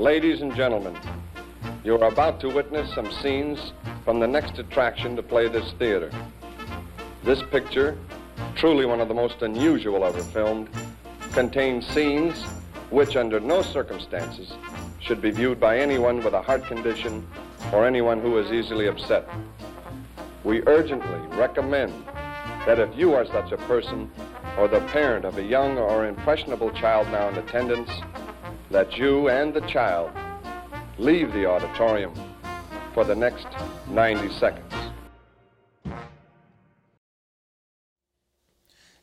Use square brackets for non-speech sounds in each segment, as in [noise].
Ladies and gentlemen, you are about to witness some scenes from the next attraction to play this theater. This picture, truly one of the most unusual ever filmed, contains scenes which, under no circumstances, should be viewed by anyone with a heart condition or anyone who is easily upset. We urgently recommend that if you are such a person or the parent of a young or impressionable child now in attendance, that you and the child leave the auditorium for the next 90 seconds.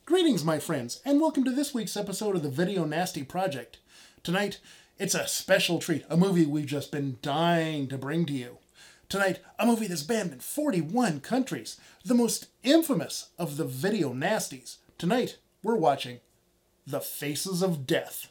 Greetings, my friends, and welcome to this week's episode of the Video Nasty Project. Tonight, it's a special treat, a movie we've just been dying to bring to you. Tonight, a movie that's banned in 41 countries, the most infamous of the video nasties. Tonight, we're watching The Faces of Death.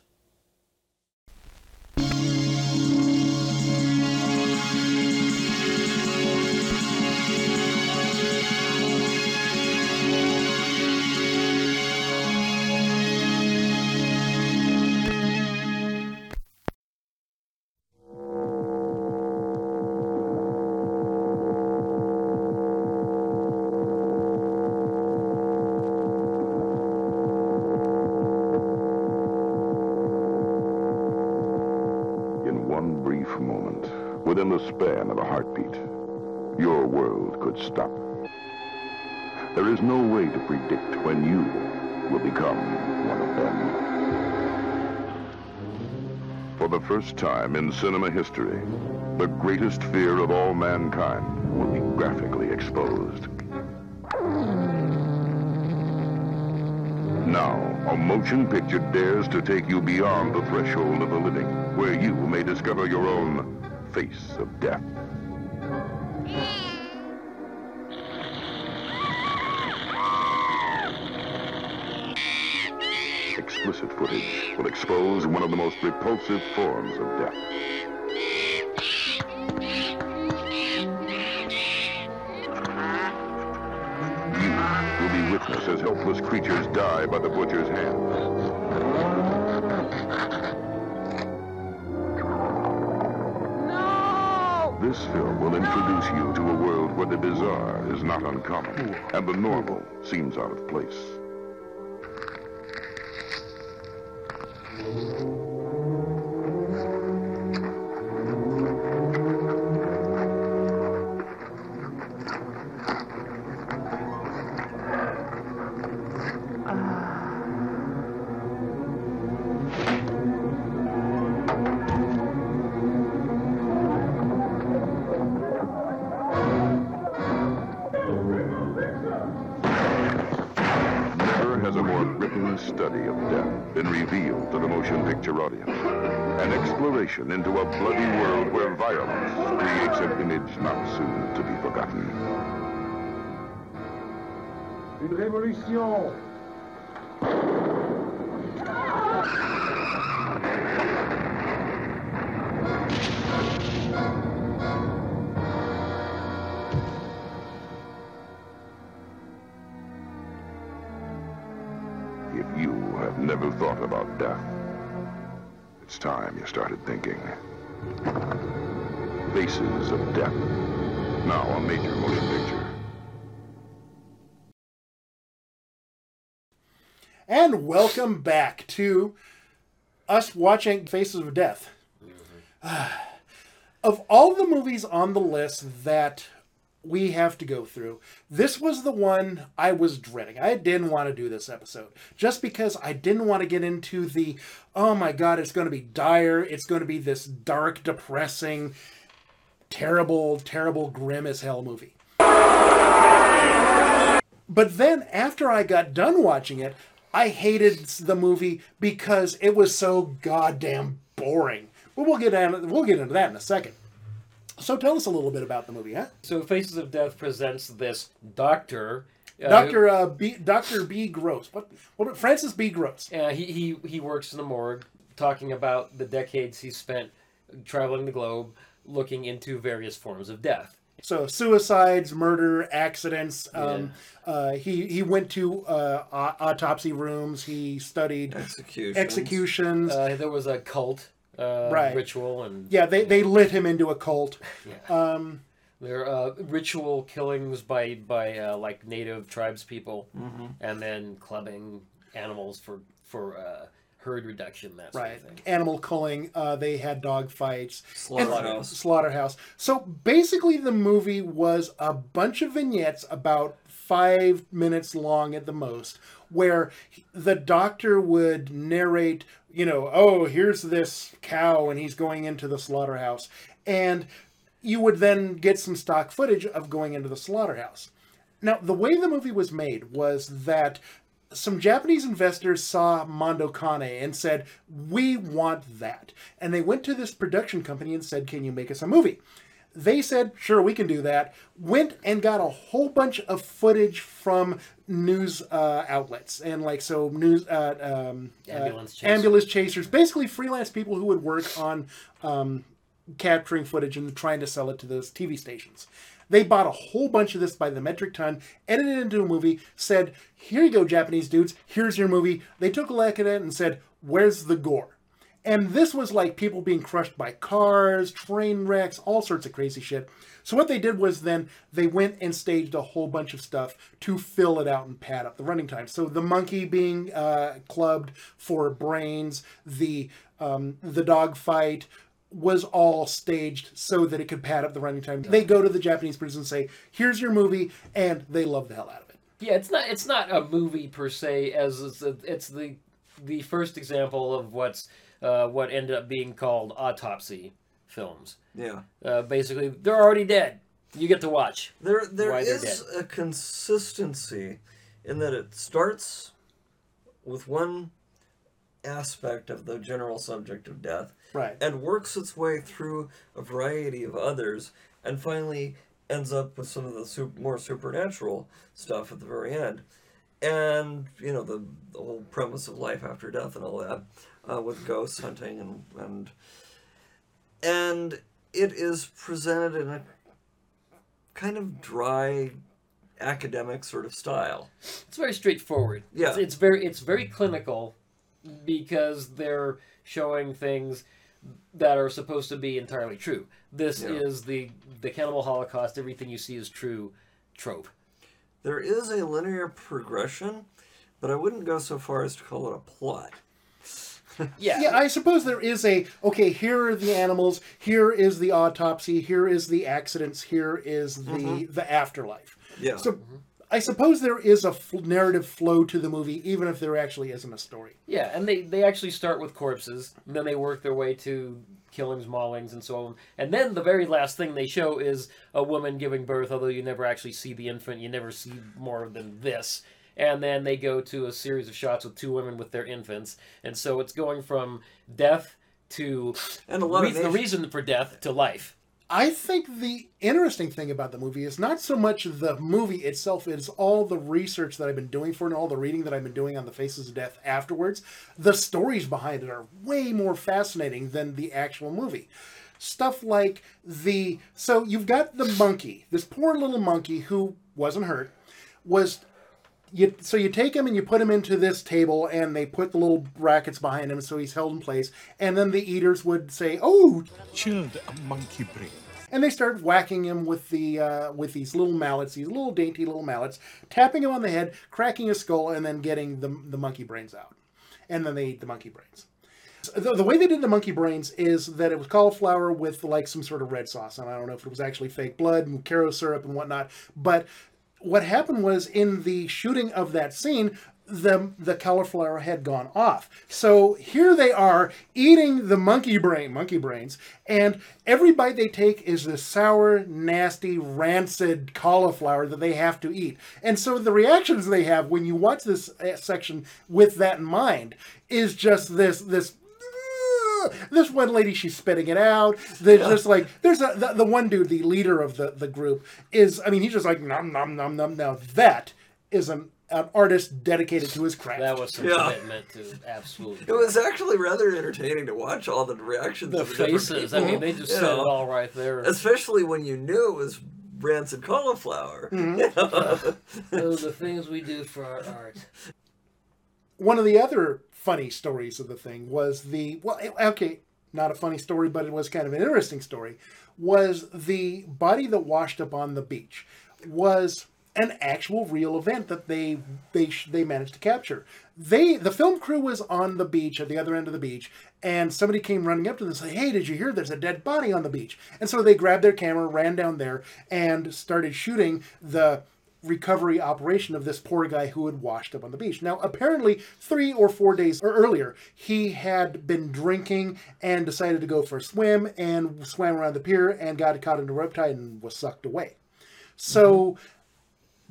The first time in cinema history, the greatest fear of all mankind will be graphically exposed. Now, a motion picture dares to take you beyond the threshold of the living, where you may discover your own face of death. Explicit footage will expose one of the most repulsive forms of death. You will be witness as helpless creatures die by the butcher's hand. This film will introduce you to a world where the bizarre is not uncommon and the normal seems out of place. Thank you. Révolution If you have never thought about death, it's time you started thinking. Faces of Death. Now a major motion picture. Welcome back to us watching Faces of Death. [sighs] of all the movies on the list that we have to go through, this was the one I was dreading. I didn't want to do this episode just because I didn't want to get into the, oh my god, it's going to be dire, it's going to be this dark, depressing, terrible, terrible, grim as hell movie. But then after I got done watching it, I hated the movie because it was so goddamn boring. But we'll get in, we'll get into that in a second. So tell us a little bit about the movie, huh? So Faces of Death presents this doctor. uh, Doctor uh, B. Doctor B. Gross. What? What? Francis B. Gross. Uh, he, he he works in the morgue, talking about the decades he spent traveling the globe, looking into various forms of death. So suicides, murder, accidents. Um, uh, he he went to uh, autopsy rooms. He studied Executions. executions. Uh, there was a cult uh, Right. ritual and Yeah, they, they lit him into a cult. [laughs] yeah. Um, There are uh, ritual killings by by uh, like native tribes people, Mm-hmm. and then clubbing animals for for uh, herd reduction. That sort right. of thing. Animal culling. Uh, they had dog fights. And- Slaughterhouse. Slaughterhouse. So basically, the movie was a bunch of vignettes about five minutes long at the most, where the doctor would narrate, you know, oh, here's this cow and he's going into the slaughterhouse. And you would then get some stock footage of going into the slaughterhouse. Now, the way the movie was made was that some Japanese investors saw Mondo Cane and said, We want that. And they went to this production company and said, Can you make us a movie? They said, Sure, we can do that. Went and got a whole bunch of footage from news uh, outlets and like so news uh, um, Ambulance uh, chasers. ambulance chasers, basically freelance people who would work on um, capturing footage and trying to sell it to those TV stations. They bought a whole bunch of this by the metric ton, edited it into a movie, said, Here you go, Japanese dudes, here's your movie. They took a look at it and said, Where's the gore? And this was like people being crushed by cars, train wrecks, all sorts of crazy shit. So what they did was then they went and staged a whole bunch of stuff to fill it out and pad up the running time. So the monkey being uh, clubbed for brains, the um, the dog fight was all staged so that it could pad up the running time. They go to the Japanese prison and say, "Here's your movie," and they love the hell out of it. Yeah, it's not it's not a movie per se as it's, a, it's the the first example of what's uh, what ended up being called autopsy films. Yeah. Uh, basically, they're already dead. You get to watch. There, there Why they're a consistency in that it starts with one aspect of the general subject of death Right. and works its way through a variety of others and finally ends up with some of the sup- more supernatural stuff at the very end and you know the, the whole premise of life after death and all that uh, with ghost hunting and and and it is presented in a kind of dry academic sort of style It's very straightforward. Yeah. It's, it's very it's very clinical because they're showing things that are supposed to be entirely true. This Yeah. is the the cannibal holocaust. Everything you see is true. Trope. there is a linear progression but i wouldn't go so far as to call it a plot [laughs] Yeah. Yeah, I suppose there is a okay. Here are the animals. Here is the autopsy. Here is the accidents. Here is the mm-hmm. the afterlife. yeah So, mm-hmm. I suppose there is a f- narrative flow to the movie, even if there actually isn't a story. Yeah, and they, they actually start with corpses, and then they work their way to killings, maulings, and so on. And then the very last thing they show is a woman giving birth, although you never actually see the infant, you never see more than this. And then they go to a series of shots with two women with their infants. And so it's going from death to and a lot re- of the reason for death to life. I think the interesting thing about the movie is not so much the movie itself, it's all the research that I've been doing for it and all the reading that I've been doing on the Faces of Death afterwards. The stories behind it are way more fascinating than the actual movie. Stuff like the. So you've got the monkey, this poor little monkey who wasn't hurt, was you so you take him and you put him into this table and they put the little brackets behind him so he's held in place and then the eaters would say oh chilled a monkey brain. And they start whacking him with the uh, with these little mallets these little dainty little mallets tapping him on the head cracking his skull and then getting the, the monkey brains out. And then they eat the monkey brains. The, the way they did the monkey brains is that it was cauliflower with like some sort of red sauce. And i don't know if it was actually fake blood and Karo syrup and whatnot. But what happened was in the shooting of that scene the the cauliflower had gone off. So here they are eating the monkey brain, monkey brains, and every bite they take is this sour, nasty, rancid cauliflower that they have to eat. And so the reactions they have when you watch this uh, section with that in mind is just this this this one lady she's spitting it out there's just like there's a the, the one dude the leader of the the group is i mean he's just like nom nom nom nom now that is an, an artist dedicated to his craft That was some Yeah. commitment to absolutely. It was actually rather entertaining to watch all the reactions. the of faces. I mean, they just you said it all right there. Especially when you knew it was rancid cauliflower. Mm-hmm. [laughs] You know? Those are the things we do for our art. one of the other funny stories of the thing was the well okay not a funny story, but it was kind of an interesting story, was the body that washed up on the beach was an actual real event that they they they managed to capture. They the film crew was on the beach at the other end of the beach, and somebody came running up to them and said, "Hey, did you hear? There's a dead body on the beach." And so they grabbed their camera, ran down there, and started shooting the recovery operation of this poor guy who had washed up on the beach. Now, apparently, three or four days earlier, he had been drinking and decided to go for a swim and swam around the pier and got caught in a rope tide and was sucked away. So, mm-hmm.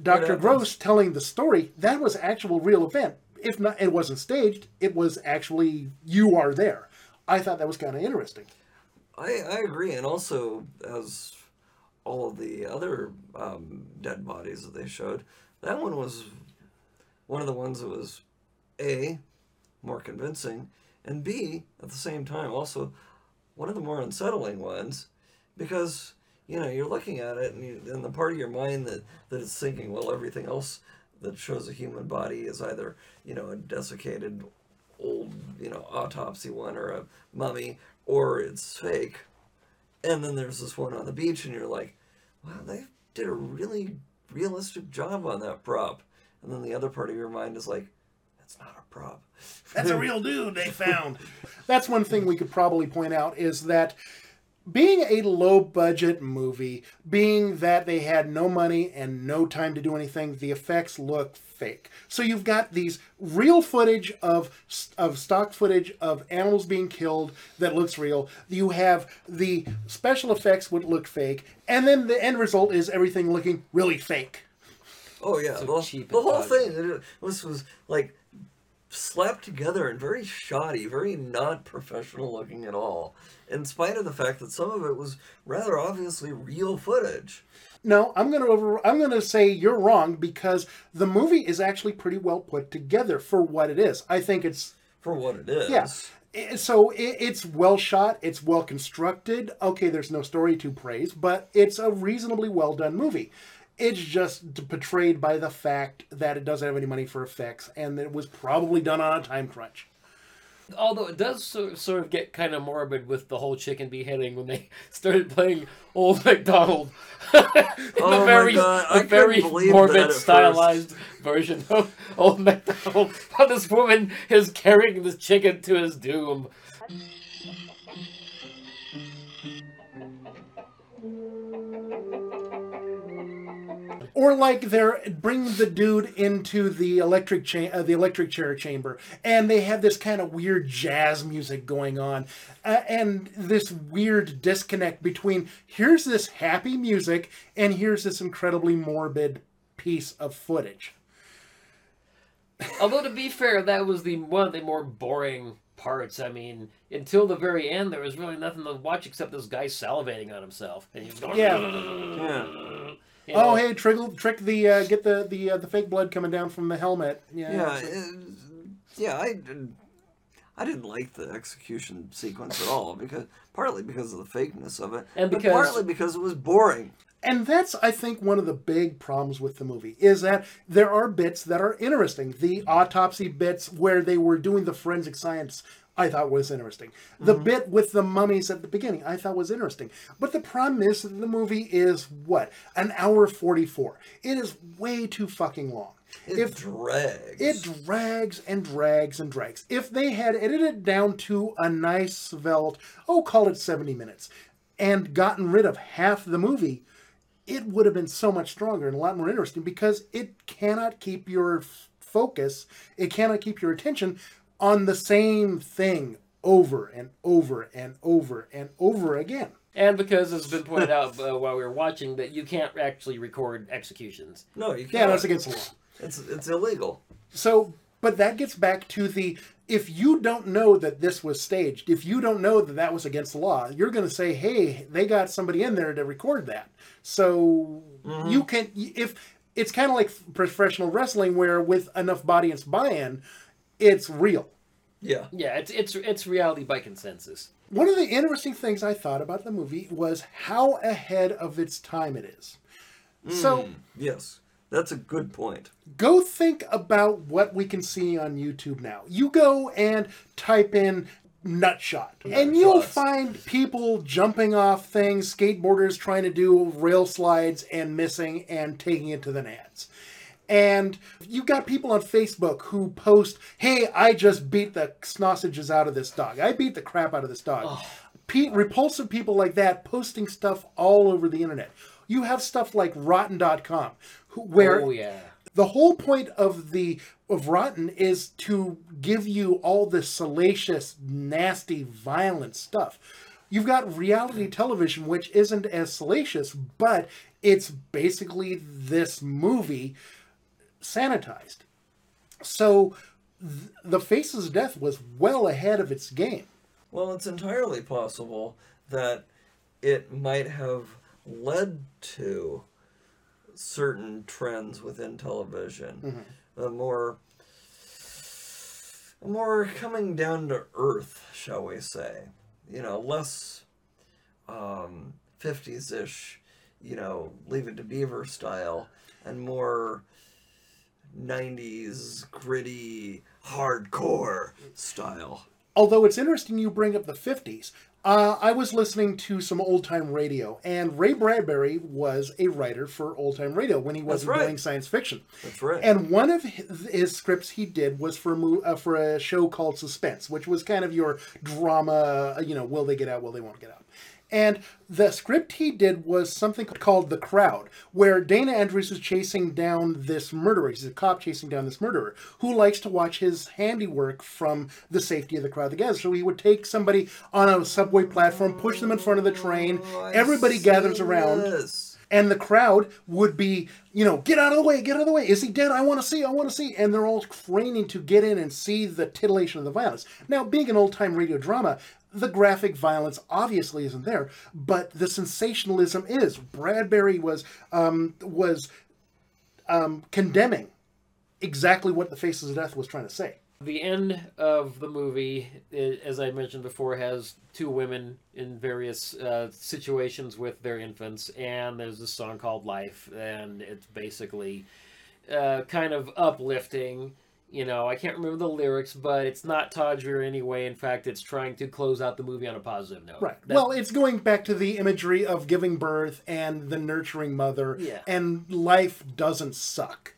Dr. Gross telling the story, that was actual real event. If not, it wasn't staged. It was actually you are there. I thought that was kind of interesting. I, I agree, and also as all of the other um, dead bodies that they showed, that one was one of the ones that was a more convincing, and b at the same time also one of the more unsettling ones, because you know you're looking at it and, you, and the part of your mind that that is thinking, well, everything else that shows a human body is either you know a desiccated old you know autopsy one or a mummy or it's fake. And then there's this one on the beach and you're like wow they did a really realistic job on that prop. And then the other part of your mind is like that's not a prop. That's a real dude they found. [laughs] That's one thing we could probably point out is that being a low budget movie, being that they had no money and no time to do anything, the effects look fake. So you've got these real footage of of stock footage of animals being killed that looks real. You have the special effects would look fake, and then the end result is everything looking really fake. oh yeah So the, cheap the whole thing it was was like slapped together and very shoddy very not professional looking at all in spite of the fact that some of it was rather obviously real footage No, I'm gonna over. I'm gonna say you're wrong because the movie is actually pretty well put together for what it is. I think it's for what it is yeah. So it's well shot. It's well constructed. Okay, there's no story to praise, but it's a reasonably well done movie. It's just portrayed by the fact that it doesn't have any money for effects and that it was probably done on a time crunch. Although it does sort sort of get kind of morbid with the whole chicken beheading when they [laughs] started playing Old MacDonald. [laughs] Oh the my very, God, I the very couldn't believe that morbid, at stylized version of Old MacDonald. [laughs] How this woman is carrying this chicken to his doom. Or like they're bring the dude into the electric cha- uh, the electric chair chamber, and they have this kind of weird jazz music going on, uh, and this weird disconnect between here's this happy music and here's this incredibly morbid piece of footage. Although to be fair, that was the one of the more boring parts. I mean, until the very end, there was really nothing to watch except this guy salivating on himself, and he was going. Yeah. yeah you Oh, know. hey, trick, trick the uh, get the the uh, the fake blood coming down from the helmet. Yeah, Yeah, it- yeah, I didn't, I didn't like the execution sequence at all because partly because of the fakeness of it, And but because- partly because it was boring. And that's, I think, one of the big problems with the movie is that there are bits that are interesting. The autopsy bits where they were doing the forensic science, I thought was interesting. The mm-hmm. bit with the mummies at the beginning, I thought was interesting. But the problem is that the movie is what an hour forty-four. It is way too fucking long. It if drags. it drags and drags and drags. If they had edited it down to a nice svelte, oh, call it 70 minutes, and gotten rid of half the movie, it would have been so much stronger and a lot more interesting because it cannot keep your focus, it cannot keep your attention on the same thing over and over and over and over again. And because it's been pointed [laughs] out uh, while we were watching that you can't actually record executions. no, you can't. Yeah, that's against the law. It's it's illegal. So, but that gets back to the if you don't know that this was staged, if you don't know that that was against the law, you're going to say, "Hey, they got somebody in there to record that." So you can if it's kind of like professional wrestling where with enough audience buy-in, it's real. Yeah. Yeah, it's it's it's reality by consensus. One of the interesting things I thought about the movie was how ahead of its time it is. So hmm, Yes. That's a good point. go think about what we can see on YouTube now. You go and type in nutshot. and you'll shots. find people jumping off things, skateboarders trying to do rail slides and missing and taking it to the nads. And you've got people on Facebook who post, hey, I just beat the sausages out of this dog. I beat the crap out of this dog. Pe- repulsive people like that posting stuff all over the internet. You have stuff like rotten.com, who, where Oh yeah. the whole point of the of rotten is to give you all this salacious nasty violent stuff you've got reality television which isn't as salacious but it's basically this movie sanitized so th- the faces of death was well ahead of its game Well, it's entirely possible that it might have led to certain trends within television. A more more coming down to earth, shall we say. You know, less um 50s-ish, you know, leave it to beaver style and more 90s gritty hardcore style. although it's interesting you bring up the 50s uh, i was listening to some old time radio and ray bradbury was a writer for old time radio when he wasn't right. doing science fiction That's right. and one of his, his scripts he did was for a, mo- uh, for a show called suspense which was kind of your drama uh, you know will they get out will they won't get out and the script he did was something called The Crowd, where Dana Andrews is chasing down this murderer. He's a cop chasing down this murderer who likes to watch his handiwork from the safety of the crowd together. So he would take somebody on a subway platform, push them in front of the train. Oh, Everybody gathers around. this. And the crowd would be, you know, get out of the way, get out of the way. Is he dead? I want to see, I want to see. And they're all craning to get in and see the titillation of the violence. Now, being an old time radio drama, the graphic violence obviously isn't there, but the sensationalism is. Bradbury was um, was um, condemning exactly what the Faces of Death was trying to say. The end of the movie, as I mentioned before, has two women in various uh, situations with their infants, and there's a song called "Life," and it's basically uh, kind of uplifting. You know, I can't remember the lyrics, but it's not tawdry anyway. In fact, it's trying to close out the movie on a positive note. Right. That- well, it's going back to the imagery of giving birth and the nurturing mother, Yeah. and life doesn't suck.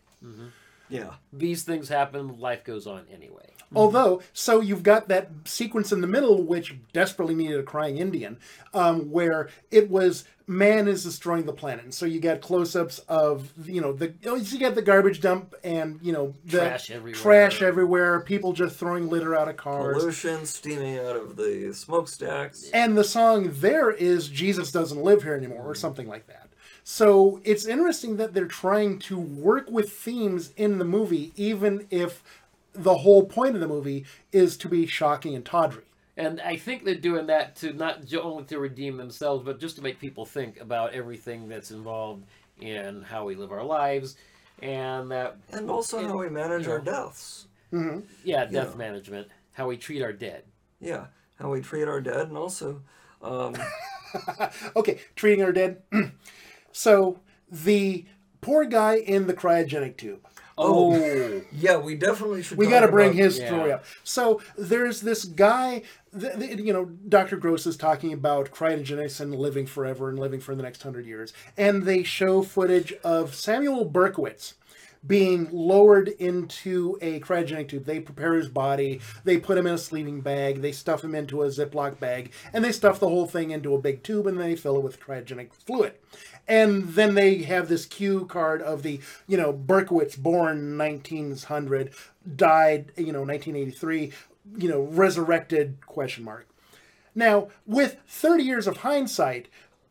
Yeah. these things happen. Life goes on anyway. Although, so you've got that sequence in the middle, which desperately needed a crying Indian, um, where it was man is destroying the planet. And so you got close-ups of you know the oh, you got the garbage dump and you know the Trash everywhere. trash everywhere, people just throwing litter out of cars. Pollution steaming out of the smokestacks. And the song there is Jesus doesn't live here anymore, or something like that. So it's interesting that they're trying to work with themes in the movie, even if the whole point of the movie is to be shocking and tawdry. And I think they're doing that to not only to redeem themselves, but just to make people think about everything that's involved in how we live our lives, and that And also how we manage our deaths. yeah, death Yeah. management, how we treat our dead. Yeah. How we treat our dead and also um, [laughs] Okay, treating our dead. [clears throat] so the poor guy in the cryogenic tube. Oh, oh. [laughs] yeah, we definitely should we got to bring about- his yeah. story up. So there's this guy, th- th- you know, Dr. Gross is talking about cryogenics and living forever and living for the next hundred years, and they show footage of Samuel Berkowitz being lowered into a cryogenic tube. They prepare his body, they put him in a sleeping bag, they stuff him into a Ziploc bag, and they stuff the whole thing into a big tube and they fill it with cryogenic fluid. And then they have this cue card of the, you know, Berkowitz, born 1900, died, you know, 1983, you know, resurrected, question mark. Now, with 30 years of hindsight,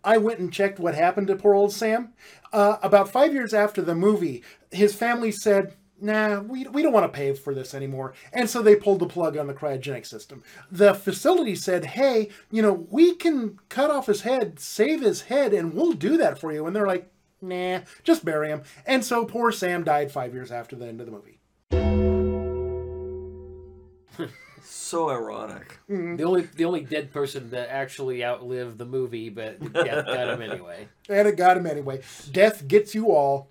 I went and checked what happened to poor old Sam. Uh, about five years after the movie, his family said, nah, we, we don't want to pay for this anymore. And so they pulled the plug on the cryogenic system. The facility said, hey, you know, we can cut off his head, save his head, and we'll do that for you. And they're like, nah, just bury him. And so poor Sam died five years after the end of the movie. [laughs] So ironic. the only the only dead person that actually outlived the movie, but death got him [laughs] anyway. And it got him anyway. Death gets you all.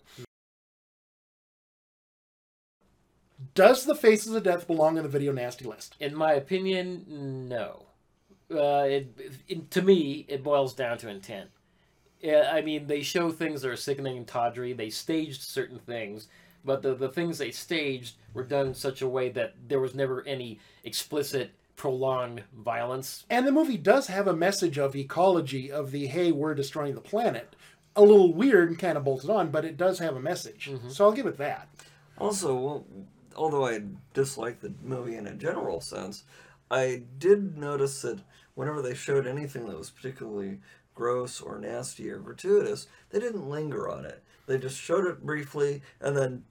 Does the Faces of Death belong in the video nasty list? In my opinion, no. Uh, it, it, to me, it boils down to intent. I mean, they show things that are sickening and tawdry. They staged certain things, but the, the things they staged were done in such a way that there was never any explicit, prolonged violence. And the movie does have a message of ecology, of the hey, we're destroying the planet. A little weird and kind of bolted on, but it does have a message. Mm-hmm. So I'll give it that. Also, well, although I dislike the movie in a general sense, I did notice that whenever they showed anything that was particularly gross or nasty or gratuitous, they didn't linger on it. They just showed it briefly and then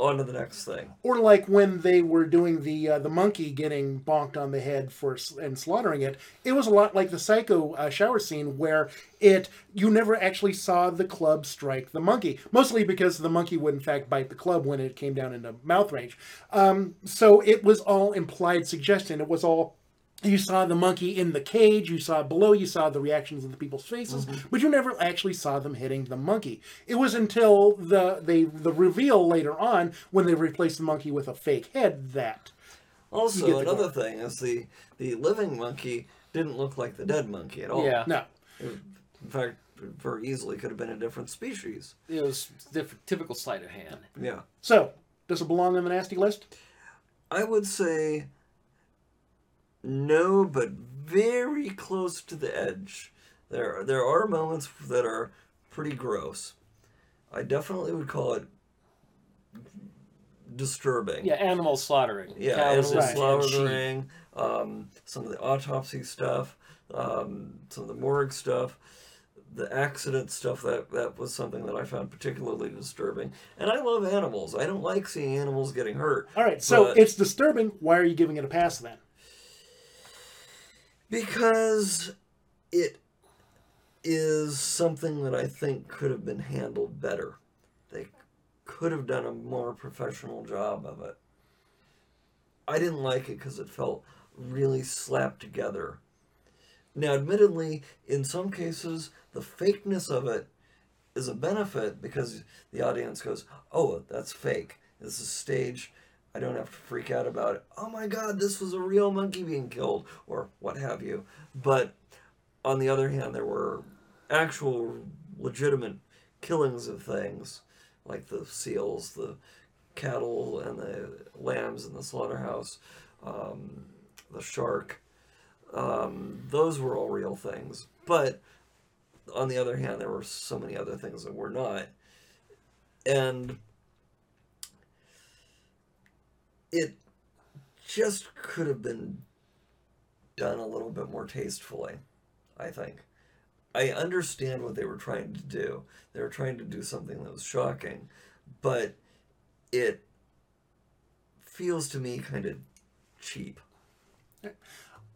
on to the next thing. Or like when they were doing the uh, the monkey getting bonked on the head for and slaughtering it, it was a lot like the Psycho uh, shower scene where it you never actually saw the club strike the monkey, mostly because the monkey would in fact bite the club when it came down into mouth range. Um, so it was all implied suggestion. It was all you saw the monkey in the cage, you saw below, you saw the reactions of the people's faces, mm-hmm. but you never actually saw them hitting the monkey. It was until the they the reveal later on when they replaced the monkey with a fake head that You Also, get another gore. thing is the the living monkey didn't look like the dead monkey at all. Yeah. no. In fact, very easily could have been a different species. It was diff- typical sleight of hand. Yeah. So does it belong on the nasty list? I would say no, but very close to the edge. There, there are moments that are pretty gross. I definitely would call it disturbing. Yeah, animal slaughtering. Yeah, Cows animal and- and slaughtering, um, some of the autopsy stuff, um, some of the morgue stuff, the accident stuff. That that was something that I found particularly disturbing. And I love animals. I don't like seeing animals getting hurt. All right, so but- it's disturbing. Why are you giving it a pass then? Because it is something that I think could have been handled better. They could have done a more professional job of it. I didn't like it because it felt really slapped together. Now, admittedly, in some cases, the fakeness of it is a benefit because the audience goes, "Oh, that's fake. This is stage. I don't have to freak out about it. Oh my God, this was a real monkey being killed, or what have you." But on the other hand, there were actual legitimate killings of things, like the seals, the cattle, and the lambs in the slaughterhouse, um, the shark. Um, those were all real things. But on the other hand, there were so many other things that were not. And it just could have been done a little bit more tastefully, I think. I understand what they were trying to do. They were trying to do something that was shocking, but it feels to me kind of cheap.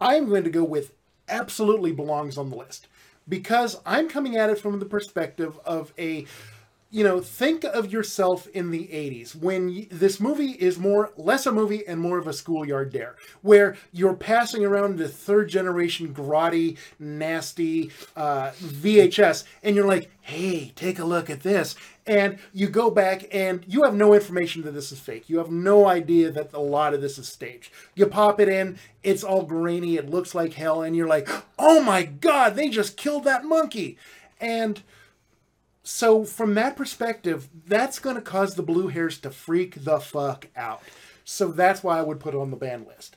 I'm going to go with absolutely belongs on the list because I'm coming at it from the perspective of a you know think of yourself in the 80s when this movie is more less a movie and more of a schoolyard dare where you're passing around the third generation grotty nasty uh, vhs and you're like hey take a look at this. And you go back and you have no information that this is fake. You have no idea that a lot of this is staged. You pop it in it's all grainy it looks like hell and you're like oh my god they just killed that monkey. And so from that perspective, that's going to cause the blue hairs to freak the fuck out. So that's why I would put it on the ban list.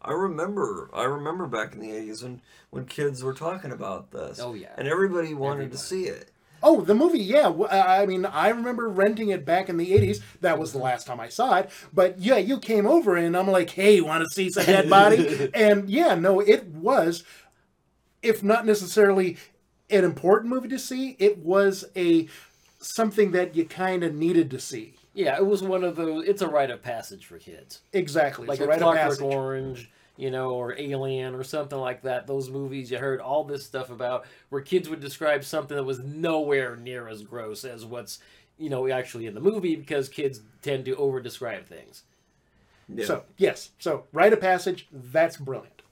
I remember, I remember back in the '80s when when kids were talking about this. Oh, yeah. and everybody wanted to see it. Oh, the movie, yeah. I mean, I remember renting it back in the 80s. That was the last time I saw it. But yeah, you came over and I'm like, hey, you want to see some dead body? [laughs] and yeah, no, it was, if not necessarily an important movie to see, it was a something that you kind of needed to see. Yeah, it was one of those. It's a rite of passage for kids, Exactly. like so a rite Clockwork passage. Orange, you know, or Alien, or something like that. Those movies you heard all this stuff about, where kids would describe something that was nowhere near as gross as what's, you know, actually in the movie, because kids tend to over describe things. Yeah. So yes, so rite of passage. That's brilliant.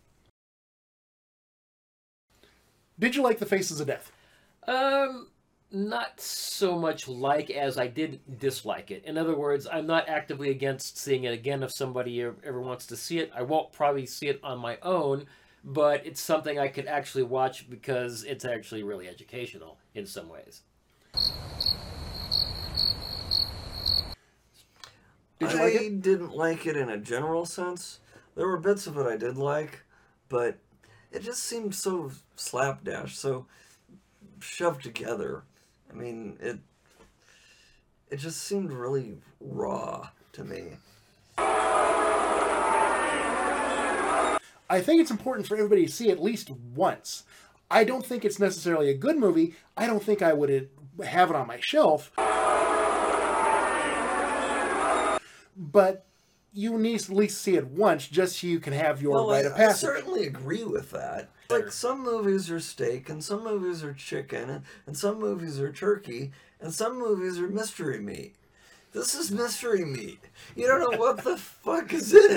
Did you like the Faces of Death? Um, not so much like as I did dislike it. In other words, I'm not actively against seeing it again if somebody ever ever wants to see it. I won't probably see it on my own, but it's something I could actually watch because it's actually really educational in some ways. Did you I like it? didn't like it in a general sense. There were bits of it I did like, but it just seemed so slapdash, so shoved together. I mean, it it just seemed really raw to me. I think it's important for everybody to see at least once. I don't think it's necessarily a good movie. I don't think I would have it on my shelf. But you need to at least see it once just so you can have your Well, rite I, of passage. I certainly agree with that. Like some movies are steak, and some movies are chicken, and, and some movies are turkey, and some movies are mystery meat. This is mystery meat. You don't know what the [laughs] fuck is in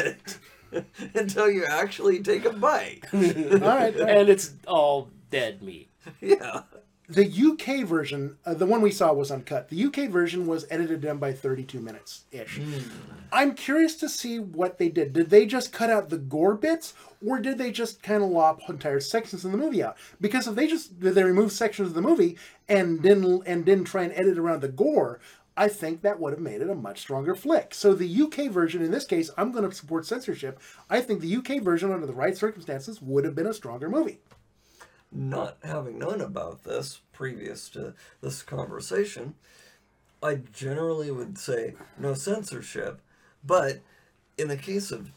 it [laughs] until you actually take a bite. [laughs] All right. And it's all dead meat. yeah. The UK version, uh, the one we saw was uncut. The UK version was edited down by 32 minutes ish. I'm curious to see what they did. Did they just cut out the gore bits, or did they just kind of lop entire sections of the movie out? Because if they just did they remove sections of the movie and didn't and didn't try and edit around the gore, I think that would have made it a much stronger flick. So the UK version, in this case, I'm going to support censorship. I think the UK version, under the right circumstances, would have been a stronger movie. Not having known about this previous to this conversation, I generally would say no censorship. But in the case of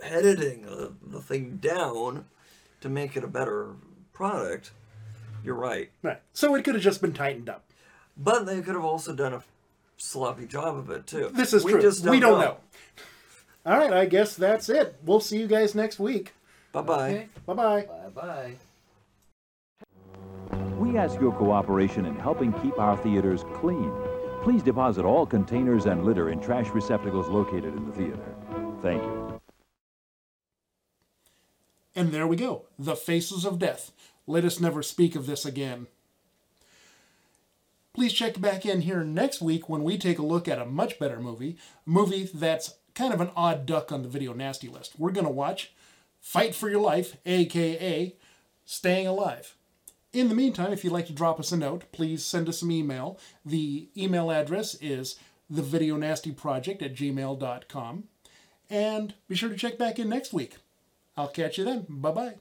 editing the, the thing down to make it a better product, you're right. Right. So it could have just been tightened up. But they could have also done a sloppy job of it too. This is we true. Just don't we don't know. know. All right, I guess that's it. We'll see you guys next week. Bye bye. Okay. Bye bye. We ask your cooperation in helping keep our theaters clean. Please deposit all containers and litter in trash receptacles located in the theater. Thank you. And there we go. The Faces of Death. Let us never speak of this again. Please check back in here next week when we take a look at a much better movie. A movie that's kind of an odd duck on the video nasty list. We're going to watch Fight for Your Life, aka Staying Alive. In the meantime, if you'd like to drop us a note, please send us an email. The email address is thevideonastyproject at gmail.com. And be sure to check back in next week. I'll catch you then. Bye bye.